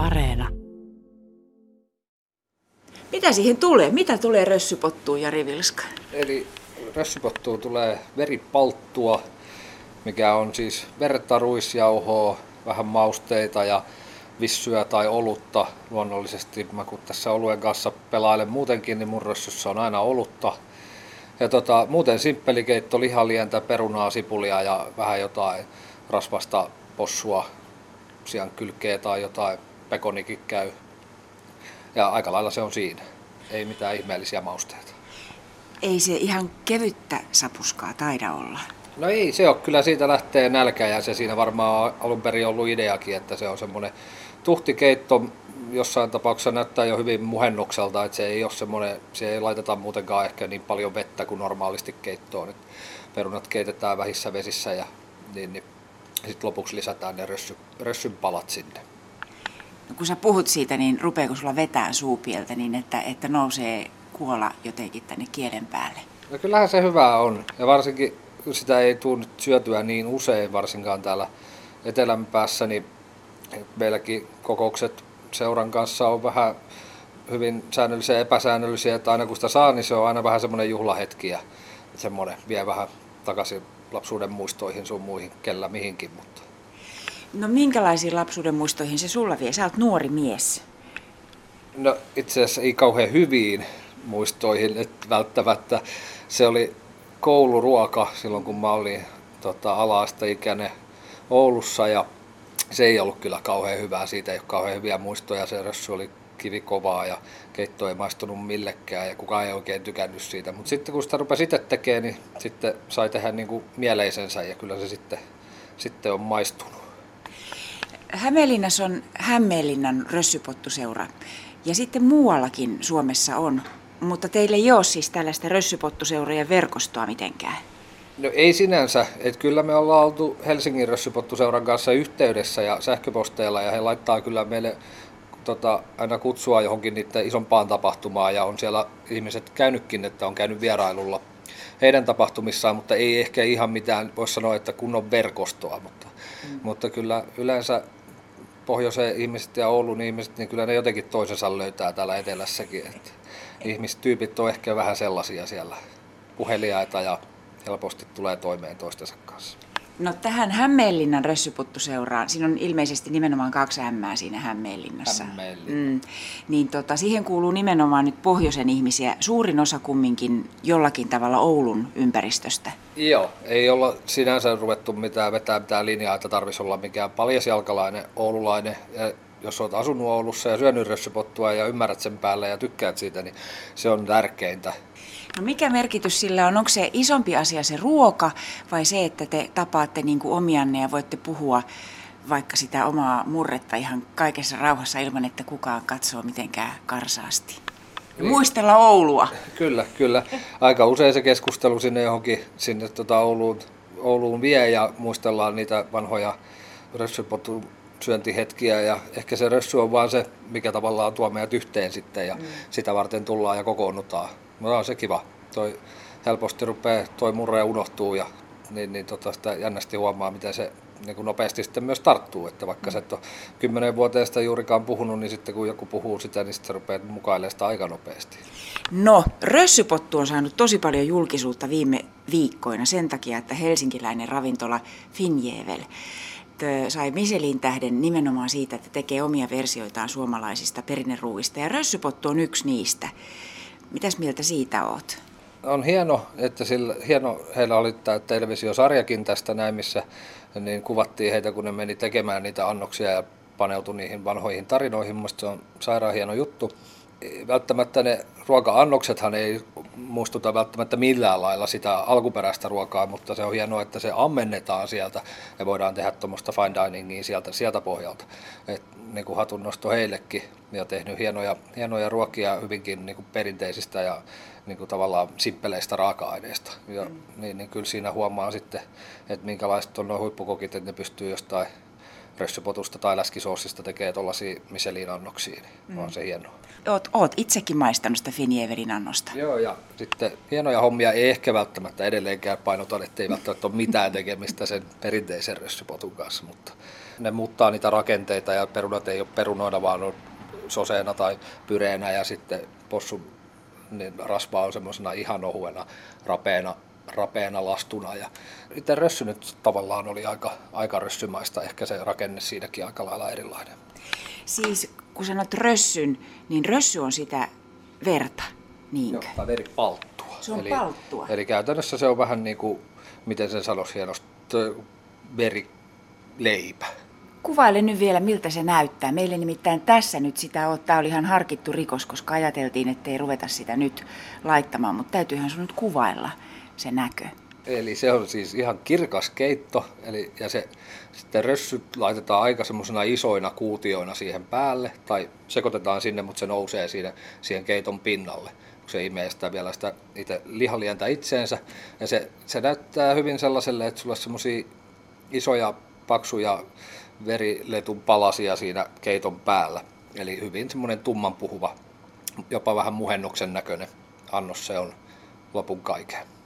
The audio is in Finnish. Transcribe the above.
Areena. Mitä siihen tulee? Mitä tulee rössypottuun, Jari Vilska? Eli rössypottuun tulee veripalttua, mikä on siis verta, ruisjauhoa, vähän mausteita ja vissyä tai olutta. Luonnollisesti mä kun tässä oluen kanssa pelailen muutenkin, niin mun rössyssä on aina olutta. Ja tota, muuten simppeli keitto, lihalientä, perunaa, sipulia ja vähän jotain rasvasta possua, sian kylkeä tai jotain, pekonikin käy. Ja aika lailla se on siinä. Ei mitään ihmeellisiä mausteita. Ei se ihan kevyttä sapuskaa taida olla. No ei se ole, kyllä siitä lähtee nälkä ja se siinä varmaan on alun perin ollut ideakin, että se on semmoinen tuhtikeitto, jossain tapauksessa näyttää jo hyvin muhennukselta, että se ei ole semmoinen, se ei laiteta muutenkaan ehkä niin paljon vettä kuin normaalisti keittoon. Että perunat keitetään vähissä vesissä ja niin, niin sitten lopuksi lisätään ne rössy, rössyn palat sinne. No, kun sä puhut siitä, niin rupeeko sulla vetää suupieltä niin, että, että nousee kuola jotenkin tänne kielen päälle? No kyllähän se hyvää on. Ja varsinkin kun sitä ei tule nyt syötyä niin usein, varsinkaan täällä etelän päässä, niin meilläkin kokoukset seuran kanssa on vähän hyvin säännöllisiä ja epäsäännöllisiä, että aina kun sitä saa, niin se on aina vähän semmoinen juhlahetki ja semmoinen vie vähän takaisin lapsuuden muistoihin sun muihin, kellä mihinkin. Mutta. No minkälaisiin lapsuuden muistoihin se sulla vie? Sä oot nuori mies. No itse asiassa ei kauhean hyviin muistoihin, että välttämättä se oli kouluruoka silloin kun mä olin tota, ala-asteikäinen Oulussa ja se ei ollut kyllä kauhean hyvää, siitä ei ole kauhean hyviä muistoja, se oli kivikovaa ja keitto ei maistunut millekään ja kukaan ei oikein tykännyt siitä. Mutta sitten kun sitä rupesi itse tekemään, niin sitten sai tehdä niin kuin mieleisensä ja kyllä se sitten, sitten on maistunut. Hämeenlinnassa on Hämeenlinnan rössypottuseura ja sitten muuallakin Suomessa on, mutta teille ei ole siis tällaista rössypottuseurojen verkostoa mitenkään. No ei sinänsä, että kyllä me ollaan oltu Helsingin rössypottuseuran kanssa yhteydessä ja sähköposteilla ja he laittaa kyllä meille tota, aina kutsua johonkin niiden isompaan tapahtumaan ja on siellä ihmiset käynytkin, että on käynyt vierailulla heidän tapahtumissaan, mutta ei ehkä ihan mitään, voisi sanoa, että kunnon verkostoa, mutta, mm. mutta kyllä yleensä pohjoisen ihmiset ja Oulun ihmiset, niin kyllä ne jotenkin toisensa löytää täällä etelässäkin. Että ihmistyypit on ehkä vähän sellaisia siellä puheliaita ja helposti tulee toimeen toistensa kanssa. No tähän Hämeenlinnan rössyputtuseuraan, siinä on ilmeisesti nimenomaan kaksi hämmää siinä Hämeenlinnassa. Hämeenlinna. Mm, niin tota, siihen kuuluu nimenomaan nyt pohjoisen ihmisiä, suurin osa kumminkin jollakin tavalla Oulun ympäristöstä. Joo, ei olla sinänsä ruvettu mitään vetää mitään linjaa, että tarvitsisi olla mikään paljasjalkalainen oululainen. Ja jos olet asunut Oulussa ja syönyt rössypottua ja ymmärrät sen päälle ja tykkäät siitä, niin se on tärkeintä. No mikä merkitys sillä on? Onko se isompi asia se ruoka vai se, että te tapaatte niin kuin omianne ja voitte puhua vaikka sitä omaa murretta ihan kaikessa rauhassa ilman, että kukaan katsoo mitenkään karsaasti? Ja niin. muistella Oulua. Kyllä, kyllä. Aika usein se keskustelu sinne johonkin sinne tota Ouluun, Ouluun vie ja muistellaan niitä vanhoja rössypotun syöntihetkiä ja ehkä se rössy on vaan se, mikä tavallaan tuo meidät yhteen sitten ja mm. sitä varten tullaan ja kokoonnutaan. No on se kiva. Toi helposti rupeaa toi murre unohtuu ja niin, niin tota sitä jännästi huomaa, miten se niin kuin nopeasti sitten myös tarttuu. Että vaikka mm. se et ole kymmenen vuoteesta juurikaan puhunut, niin sitten kun joku puhuu sitä, niin sitten rupeaa mukailemaan sitä aika nopeasti. No, rössypottu on saanut tosi paljon julkisuutta viime viikkoina sen takia, että helsinkiläinen ravintola Finjevel sai Michelin tähden nimenomaan siitä, että tekee omia versioitaan suomalaisista perinneruuista ja rössypottu on yksi niistä. Mitäs mieltä siitä oot? On hieno, että sillä, hieno, heillä oli tämä televisiosarjakin tästä näin, missä niin kuvattiin heitä, kun ne meni tekemään niitä annoksia ja paneutui niihin vanhoihin tarinoihin. Mielestäni se on sairaan hieno juttu. Välttämättä ne ruoka-annoksethan ei muistuta välttämättä millään lailla sitä alkuperäistä ruokaa, mutta se on hienoa, että se ammennetaan sieltä ja voidaan tehdä tuommoista fine diningia sieltä, sieltä pohjalta. Et, niin kuin hatunnosto heillekin ja tehnyt hienoja, hienoja ruokia hyvinkin niin kuin perinteisistä ja niin kuin tavallaan simppeleistä raaka-aineista. Ja, mm. niin, niin kyllä siinä huomaa sitten, että minkälaiset on nuo huippukokit, että ne pystyy jostain rössypotusta tai läskisoosista tekee tuollaisia Michelin-annoksia, niin mm. on se hienoa. Oot, oot itsekin maistanut sitä Finjeverin annosta. Joo, ja sitten hienoja hommia ei ehkä välttämättä edelleenkään painotan, että ei välttämättä ole mitään tekemistä sen perinteisen rössypotun kanssa, mutta ne muuttaa niitä rakenteita ja perunat ei ole perunoina, vaan on soseena tai pyreenä ja sitten possu niin rasva on semmoisena ihan ohuena, rapeena, rapeena lastuna. Ja itse rössy nyt tavallaan oli aika, aika rössymaista, ehkä se rakenne siinäkin aika lailla erilainen. Siis kun sanot rössyn, niin rössy on sitä verta, niinkö? Joo, tai veripalttua. Se on eli, palttua. Eli käytännössä se on vähän niin kuin, miten sen sanoisi hienosti, verileipä. Kuvaile nyt vielä, miltä se näyttää. Meille nimittäin tässä nyt sitä on, tämä oli ihan harkittu rikos, koska ajateltiin, että ei ruveta sitä nyt laittamaan, mutta täytyyhän sun nyt kuvailla se näkö. Eli se on siis ihan kirkas keitto, eli, ja se sitten rössyt laitetaan aika semmoisena isoina kuutioina siihen päälle, tai sekoitetaan sinne, mutta se nousee siinä, siihen keiton pinnalle, kun se imee sitä vielä sitä itse lihalientä itseensä. Ja se, se näyttää hyvin sellaiselle, että sulla on semmoisia isoja, paksuja veriletun palasia siinä keiton päällä. Eli hyvin semmoinen tumman puhuva, jopa vähän muhennuksen näköinen annos se on lopun kaiken.